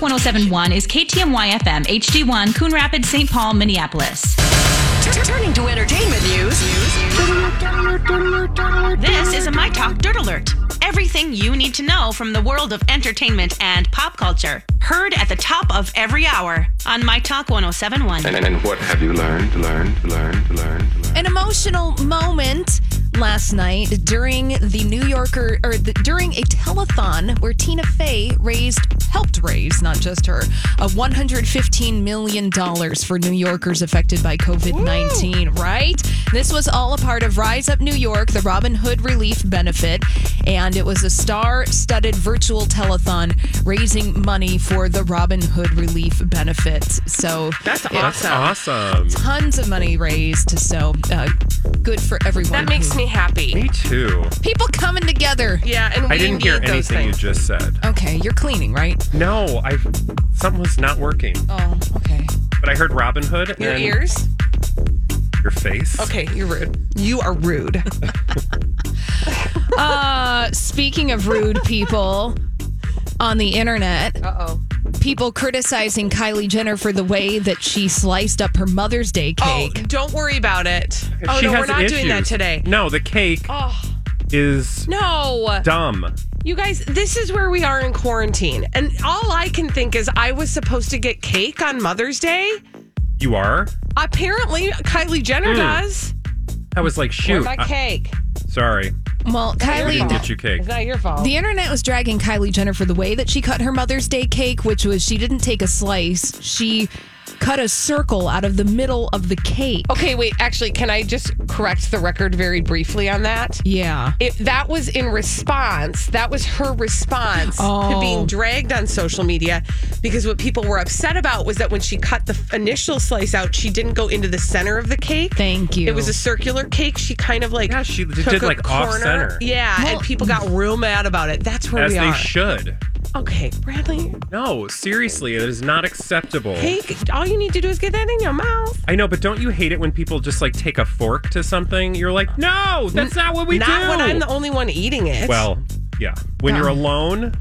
1071 is KTMY FM, HD1, Coon Rapids, St. Paul, Minneapolis. Turning to entertainment news. This is a My Talk Dirt Alert. Everything you need to know from the world of entertainment and pop culture. Heard at the top of every hour on My Talk 1071. And, and what have you learned, learned, learned, learned, learned? An emotional moment last night during the New Yorker or the, during a telethon where Tina Fey raised helped raise not just her a 115 million dollars for New Yorkers affected by COVID-19 right this was all a part of Rise Up New York the Robin Hood relief benefit and it was a star-studded virtual telethon raising money for the Robin Hood relief benefit so That's it- awesome. Awesome. tons of money raised so uh, good for everyone That makes me happy. Me too. people coming together Yeah, and we I didn't hear need those anything you things. just said. Okay, you're cleaning, right? No, I something was not working. Oh, okay. But I heard Robin Hood Your and ears? your face. Okay, you're rude. You are rude. Uh, speaking of rude people on the internet, Uh oh. people criticizing Kylie Jenner for the way that she sliced up her Mother's Day cake. Oh, cake. don't worry about it. Oh She no, we're has not doing that issues. today. No, the cake Oh is no. dumb. You guys, this is where we are in quarantine. And all I can think is I was supposed to get cake on Mother's Day. You are? Apparently, Kylie Jenner does. I was like, Where's shoot. my I- cake? sorry. Well, I didn't Kylie. get you cake. It's not your fault. The internet was dragging Kylie Jenner for the way that she cut her Mother's Day cake, which was she didn't take a slice. She cut a circle out of the middle of the cake. okay, wait. Actually, can I just correct the record very briefly on that? Yeah. It, that was in response. That was her response to Oh. being dragged on social media because what people were upset about was that when she cut the initial slice out, she didn't go into the center of the cake. Thank you. It was a circular cake. She kind of like Yeah, she took did a like off center. Yeah, Well- and people got real mad about it. That's where As we they should. Okay, Bradley, No, seriously, it is not acceptable. cake. All you need to do is get that in your mouth. I know, but don't you hate it when people just like take a fork to something? You're like, no, that's not what we Not do. when I'm the only one eating it. well, yeah. When you're alone,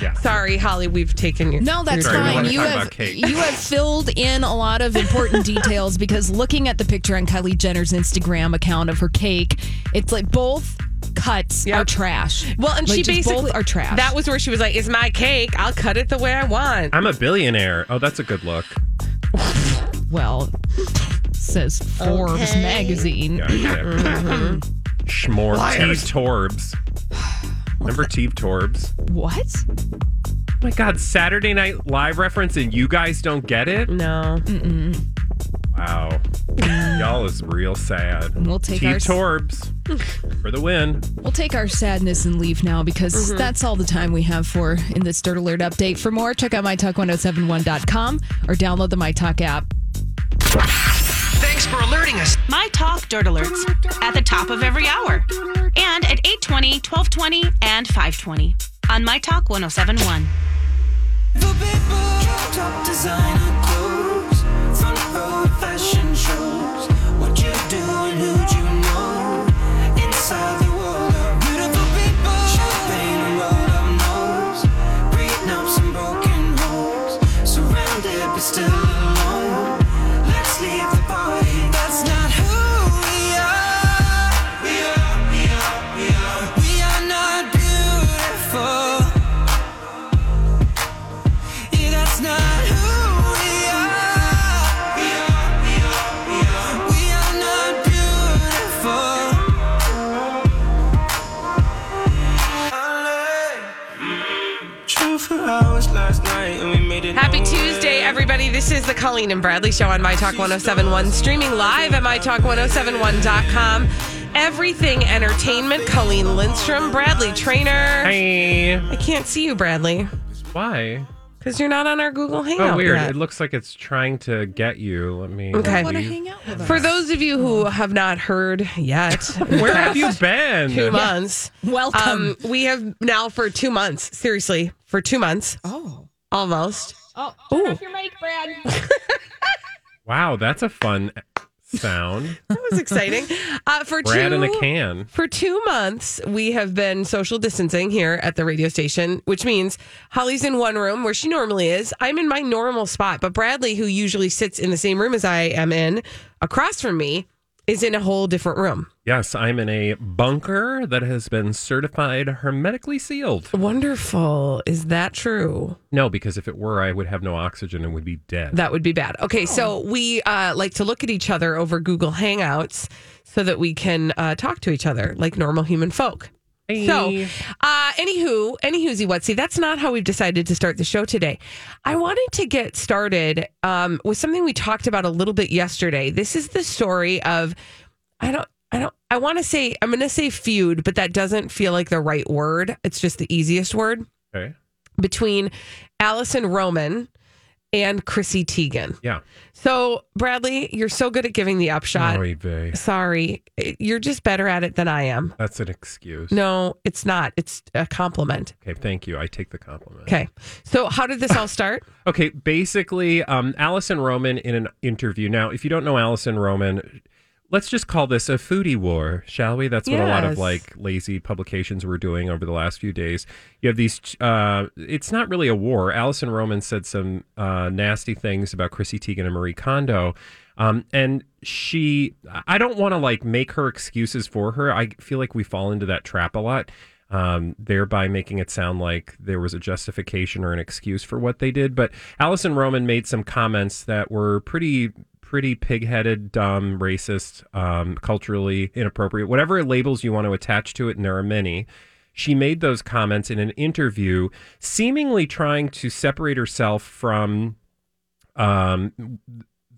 yeah. sorry, Holly, we've taken your. No, that's Sorry, fine. You have cake. you have filled in a lot of important details because looking at the picture on Kylie Jenner's Instagram account of her cake, it's like both cuts Yep. are trash. Well, and Like, she basically both are trash. That was where she was like, "It's my cake. I'll cut it the way I want." I'm a billionaire. Oh, that's a good look. well, says Forbes magazine. Yeah, I get. Mm-hmm. Schmore. Torbs. Remember Steve Torbs? What? Oh my God, Saturday Night Live reference and you guys don't get it? No. Wow. Y'all is real sad. We'll take Steve our- Torbs for the win. We'll take our sadness and leave now because Mm-hmm. that's all the time we have for in this Dirt Alert update. For more, check out mytalk1071.com or download the MyTalk app. Thanks for alerting us. My Talk Dirt Alerts at the top of every hour and at 820, 1220, and 520 on My Talk 1071. But still Colleen and Bradley Show on My Talk 1071, streaming live at MyTalk1071.com. Everything Entertainment. Colleen Lindstrom, Bradley Traynor. Hey. I can't see you, Bradley, Why? because you're not on our Google Hangout. Oh, weird. yet. It looks like it's trying to get you. Let me. Okay. Want to hang out with us? For those of you who have not heard yet, Where have you been? two months. Welcome. Um, we have now for two months. Seriously, for two months, oh. almost. Oh, turn off your mic, Brad. Wow, that's a fun sound. That was exciting. Uh, for Brad two in a can. For two months, we have been social distancing here at the radio station, which means Holly's in one room where she normally is. I'm in my normal spot, but Bradley, who usually sits in the same room as I am in, across from me, is in a whole different room. Yes, I'm in a bunker that has been certified hermetically sealed. Wonderful. Is that true? No, because if it were, I would have no oxygen and would be dead. That would be bad. Okay, so we uh, like to look at each other over Google Hangouts so that we can uh, talk to each other like normal human folk. So, uh, anywho, anywhoozy whatsy, that's not how we've decided to start the show today. I wanted to get started um, with something we talked about a little bit yesterday. This is the story of, I don't, I don't, I want to say, I'm going to say feud, but that doesn't feel like the right word. It's just the easiest word okay. between Alison Roman and Chrissy Teigen. Yeah. So, Bradley, you're so good at giving the upshot. Oy vey. Sorry, you're just better at it than I am. That's an excuse. No, it's not. It's a compliment. Okay, thank you. I take the compliment. Okay. So, how did this all start? Okay, basically, um, Alison Roman in an interview. Now, if you don't know Alison Roman, let's just call this a foodie war, shall we? That's what a lot of like lazy publications were doing over the last few days. You have these. Uh, it's not really a war. Alison Roman said some uh, nasty things about Chrissy Teigen and Marie Kondo. Um, and she, I don't want to like make her excuses for her. I feel like we fall into that trap a lot um, thereby making it sound like there was a justification or an excuse for what they did. But Alison Roman made some comments that were pretty, pretty pig-headed, dumb, racist, um, culturally inappropriate, whatever labels you want to attach to it, and there are many. She made those comments in an interview, seemingly trying to separate herself from um,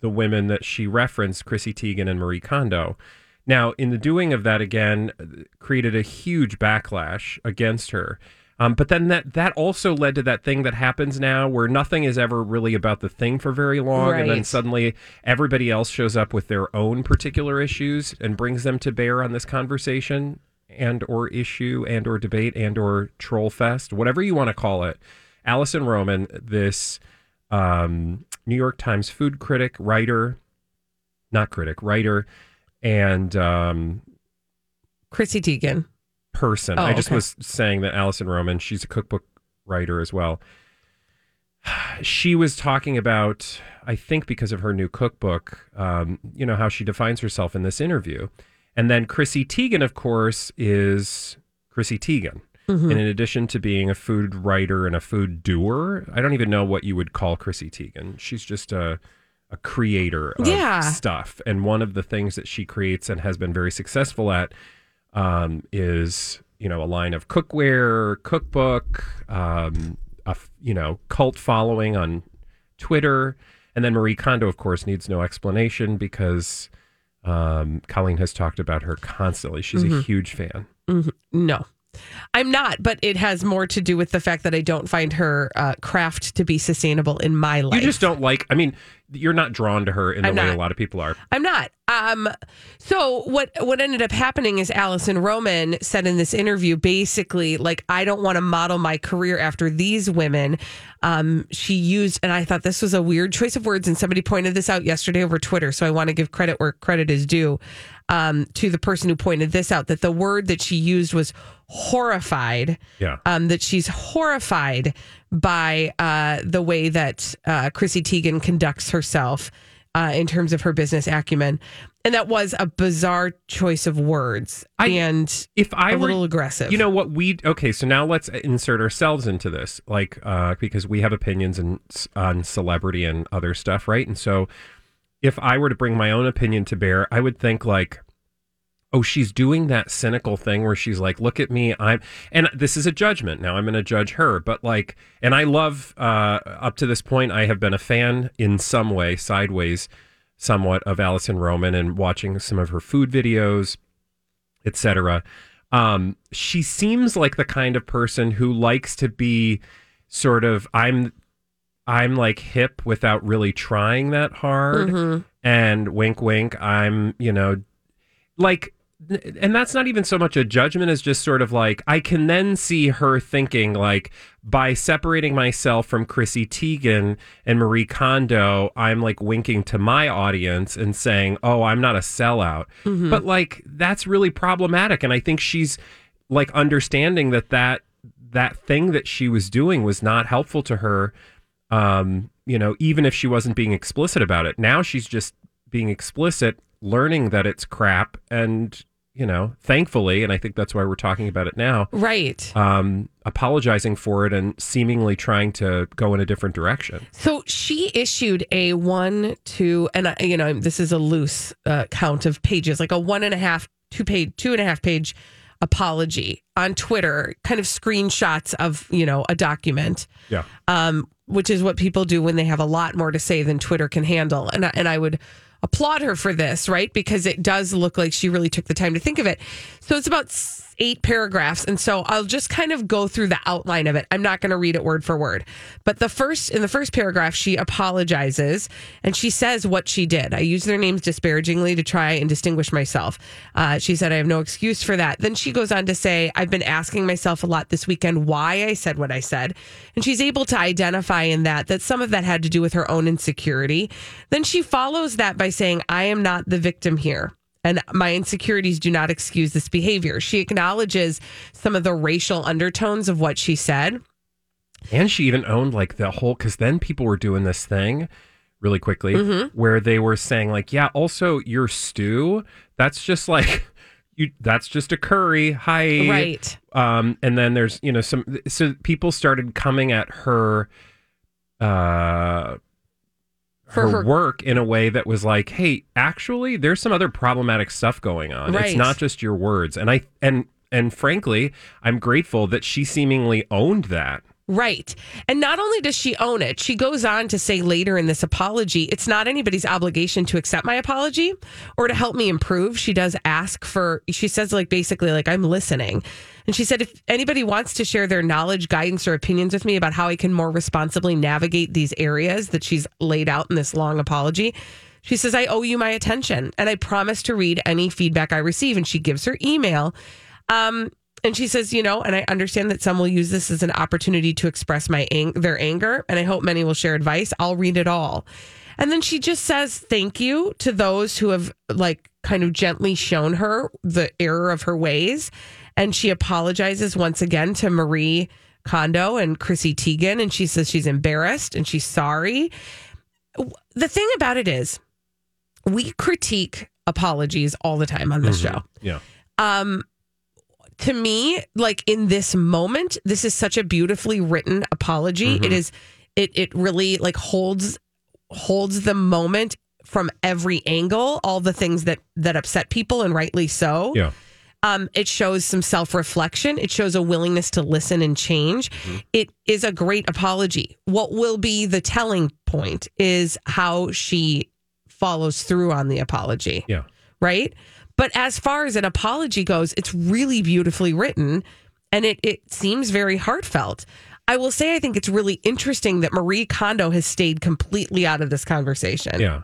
the women that she referenced, Chrissy Teigen and Marie Kondo. Now, in the doing of that again, created a huge backlash against her. Um, but then that that also led to that thing that happens now, where nothing is ever really about the thing for very long, and then suddenly everybody else shows up with their own particular issues and brings them to bear on this conversation and or issue and or debate and or troll fest, whatever you want to call it. Alison Roman, this um, New York Times food critic, writer, not critic, writer, and um, Chrissy Teigen. Person. Oh, I just okay. was saying that Alison Roman, she's a cookbook writer as well. She was talking about, I think, because of her new cookbook, um, you know, how she defines herself in this interview. And then Chrissy Teigen, of course, is Chrissy Teigen. Mm-hmm. And in addition to being a food writer and a food doer, I don't even know what you would call Chrissy Teigen. She's just a a creator of Yeah. stuff. And one of the things that she creates and has been very successful at um, is you know a line of cookware, cookbook, um, a you know cult following on Twitter, and then Marie Kondo, of course, needs no explanation because um, Colleen has talked about her constantly. She's Mm-hmm. a huge fan. No, I'm not, but it has more to do with the fact that I don't find her uh, craft to be sustainable in my life. You just don't like. I mean, you're not drawn to her in the I'm way not. a lot of people are. I'm not. Um, so what what ended up happening is Alison Roman said in this interview basically like I don't want to model my career after these women. Um, she used and I thought this was a weird choice of words and somebody pointed this out yesterday over Twitter. So I want to give credit where credit is due um, to the person who pointed this out that the word that she used was horrified Yeah. um, that she's horrified by uh, the way that uh, Chrissy Teigen conducts herself uh, in terms of her business acumen. And that was a bizarre choice of words I- and if I a were, little aggressive. You know what we okay, so now let's insert ourselves into this, like uh, because we have opinions and on celebrity and other stuff, right? And so, if I were to bring my own opinion to bear, I would think like, oh, she's doing that cynical thing where she's like, look at me, I'm, and this is a judgment. Now I'm going to judge her, but like, and I love, uh, up to this point, I have been a fan in some way, sideways, somewhat of Alison Roman and watching some of her food videos, etc. Um, she seems like the kind of person who likes to be sort of, I'm, I'm like hip without really trying that hard. And wink, wink, I'm, you know, like and that's not even so much a judgment as just sort of like I can then see her thinking like by separating myself from Chrissy Teigen and Marie Kondo, I'm like winking to my audience and saying, "Oh, I'm not a sellout." But like that's really problematic and I think she's like understanding that that that thing that she was doing was not helpful to her um, you know, even if she wasn't being explicit about it. Now she's just being explicit, learning that it's crap, and you know, thankfully, and I think that's why we're talking about it now. Right. Um, apologizing for it and seemingly trying to go in a different direction. So she issued a one, two, and I, you know, this is a loose uh, count of pages, like a one and a half, two page, two and a half page apology on Twitter, kind of screenshots of, you know, a document. Yeah. um, which is what people do when they have a lot more to say than Twitter can handle. And I, and I would applaud her for this, right? Because it does look like she really took the time to think of it. So it's about eight paragraphs, and so I'll just kind of go through the outline of it. I'm not going to read it word for word, but the first in the first paragraph, she apologizes and she says what she did. I use their names disparagingly to try and distinguish myself. Uh, she said I have no excuse for that. Then she goes on to say I've been asking myself a lot this weekend why I said what I said, and she's able to identify in that that some of that had to do with her own insecurity. Then she follows that by saying I am not the victim here. And my insecurities do not excuse this behavior. She acknowledges some of the racial undertones of what she said. And she even owned like the whole because then people were doing this thing really quickly where they were saying like, yeah, also your stew, that's just like you that's just a curry. Hi. Right. Um, and then there's you know some so people started coming at her uh her, her- work in a way that was like, hey, actually, there's some other problematic stuff going on. It's not just your words. And I and and frankly, I'm grateful that she seemingly owned that. Right. And not only does she own it, she goes on to say later in this apology, it's not anybody's obligation to accept my apology or to help me improve. She does ask for, she says, like, basically, like, I'm listening. And she said, if anybody wants to share their knowledge, guidance, or opinions with me about how I can more responsibly navigate these areas that she's laid out in this long apology, she says, I owe you my attention and I promise to read any feedback I receive. And she gives her email. Um, and she says, you know, and I understand that some will use this as an opportunity to express my ang- their anger, and I hope many will share advice. I'll read it all. And then she just says thank you to those who have like kind of gently shown her the error of her ways, and she apologizes once again to Marie Kondo and Chrissy Teigen, and she says she's embarrassed and she's sorry. The thing about it is, we critique apologies all the time on this show Yeah. um to me like in this moment this is such a beautifully written apology It is it it really like holds holds the moment from every angle all the things that that upset people and rightly so Yeah. um, it shows some self reflection. It shows a willingness to listen and change. It is a great apology. What will be the telling point is how she follows through on the apology Yeah. right? But as far as an apology goes, it's really beautifully written and it, it seems very heartfelt. I will say, I think it's really interesting that Marie Kondo has stayed completely out of this conversation. Yeah.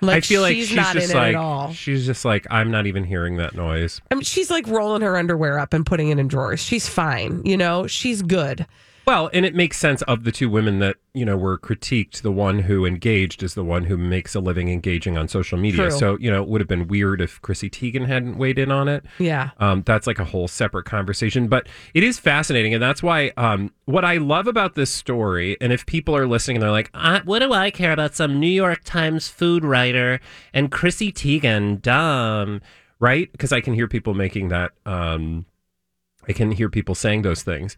Like, I feel like she's she's, not just in it like at all. she's just like I'm not even hearing that noise. I mean, she's like rolling her underwear up and putting it in drawers. She's fine. You know, she's good. Well, and it makes sense of the two women that, you know, were critiqued. The one who engaged is the one who makes a living engaging on social media. True. So, you know, it would have been weird if Chrissy Teigen hadn't weighed in on it. Yeah. Um, that's like a whole separate conversation, but it is fascinating. And that's why um, what I love about this story, and if people are listening and they're like, uh, what do I care about some New York Times food writer and Chrissy Teigen, dumb, right? Because I can hear people making that, um, I can hear people saying those things.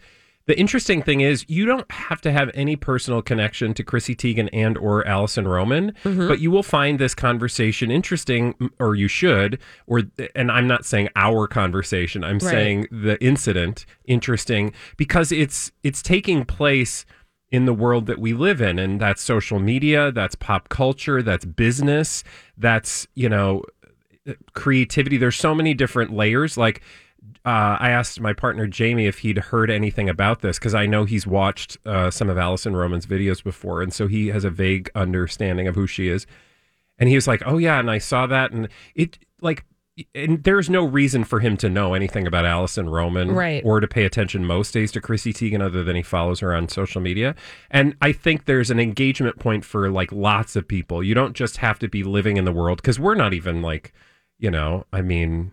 The interesting thing is you don't have to have any personal connection to Chrissy Teigen and or Alison Roman, Mm-hmm. but you will find this conversation interesting, or you should. Or and I'm not saying our conversation. I'm saying the incident interesting because it's it's taking place in the world that we live in, and that's social media, that's pop culture, that's business, that's you know creativity. There's so many different layers. Like uh, I asked my partner Jamie if he'd heard anything about this because I know he's watched uh, some of Alison Roman's videos before, and so he has a vague understanding of who she is. And he was like, "Oh yeah," and I saw that, and it like, and there's no reason for him to know anything about Alison Roman, Right. or to pay attention most days to Chrissy Teigen, other than he follows her on social media. And I think there's an engagement point for like lots of people. You don't just have to be living in the world because we're not even like, you know, I mean.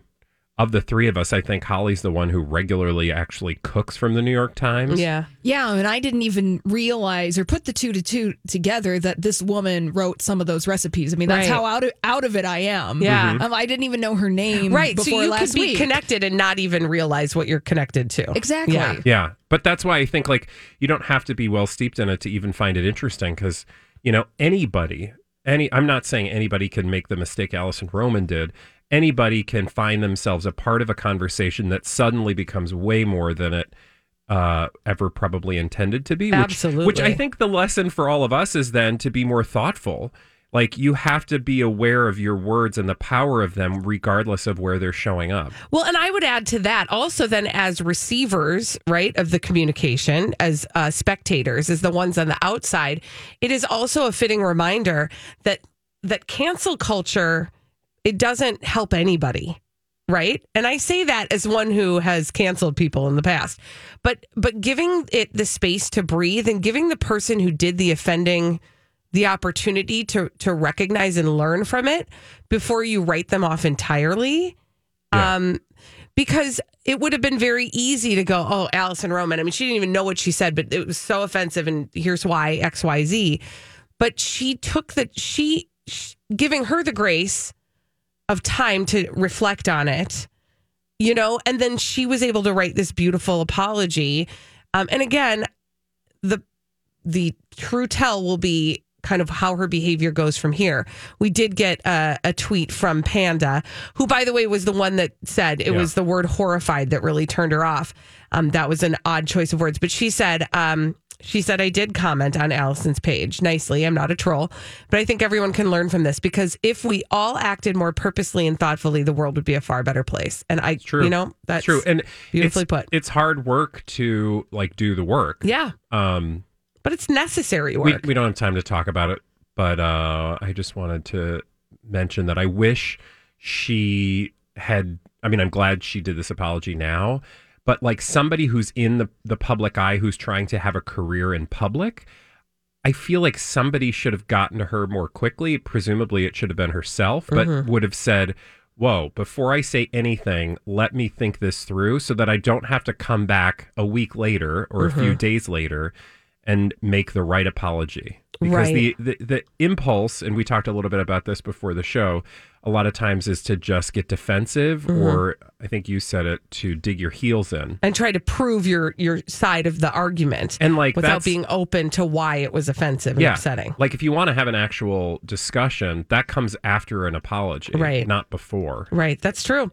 Of the three of us, I think Holly's the one who regularly actually cooks from the New York Times. Yeah. Yeah, and I didn't even realize or put the two to two together that this woman wrote some of those recipes. I mean, that's Right. how out of, out of it I am. Yeah. Mhm. um, I didn't even know her name. Right. So before you last could be week. connected and not even realize what you're connected to. Exactly. Yeah. Yeah, but that's why I think like you don't have to be well steeped in it to even find it interesting because you know anybody, any I'm not saying anybody can make the mistake Alison Roman did. Anybody can find themselves a part of a conversation that suddenly becomes way more than it uh, ever probably intended to be. Which, Absolutely. Which I think the lesson for all of us is then to be more thoughtful. Like you have to be aware of your words and the power of them, regardless of where they're showing up. Well, and I would add to that also then as receivers, right, of the communication, as uh, spectators, as the ones on the outside, it is also a fitting reminder that that cancel culture it doesn't help anybody, right? And I say that as one who has canceled people in the past, but but giving it the space to breathe and giving the person who did the offending the opportunity to to recognize and learn from it before you write them off entirely um, because it would have been very easy to go, oh, Alison Roman. I mean, she didn't even know what she said, but it was so offensive, and here's why X, Y, Z. But she took the she sh- giving her the grace of time to reflect on it, you know, and then she was able to write this beautiful apology. Um, and again, the the true tell will be kind of how her behavior goes from here. We did get a, a tweet from Panda, who, by the way, was the one that said it Yeah. was the word horrified that really turned her off. Um, that was an odd choice of words, but she said, um, she said, I did comment on Alison's page nicely. I'm not a troll, but I think everyone can learn from this because if we all acted more purposely and thoughtfully, the world would be a far better place. And I, True. you know, that's true and beautifully it's, put. It's hard work to like do the work. yeah, Um, but it's necessary we, work. we don't have time to talk about it, but uh, I just wanted to mention that I wish she had. I mean, I'm glad she did this apology now, but like somebody who's in the the public eye, who's trying to have a career in public. I feel like somebody should have gotten to her more quickly. Presumably, it should have been herself, but Mm-hmm. would have said, Whoa, before I say anything, let me think this through so that I don't have to come back a week later or a Mm-hmm. few days later and make the right apology. Because the, the, the impulse, and we talked a little bit about this before the show, a lot of times is to just get defensive, Mm-hmm. or I think you said it, to dig your heels in. and try to prove your your side of the argument And like without being open to why it was offensive and upsetting. Like if you want to have an actual discussion, that comes after an apology, Right. Not before. Right, that's true.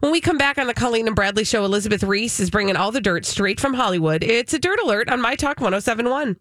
When we come back on the Colleen and Bradley show, Elizabeth Reese is bringing all the dirt straight from Hollywood. It's a dirt alert on My Talk 1071.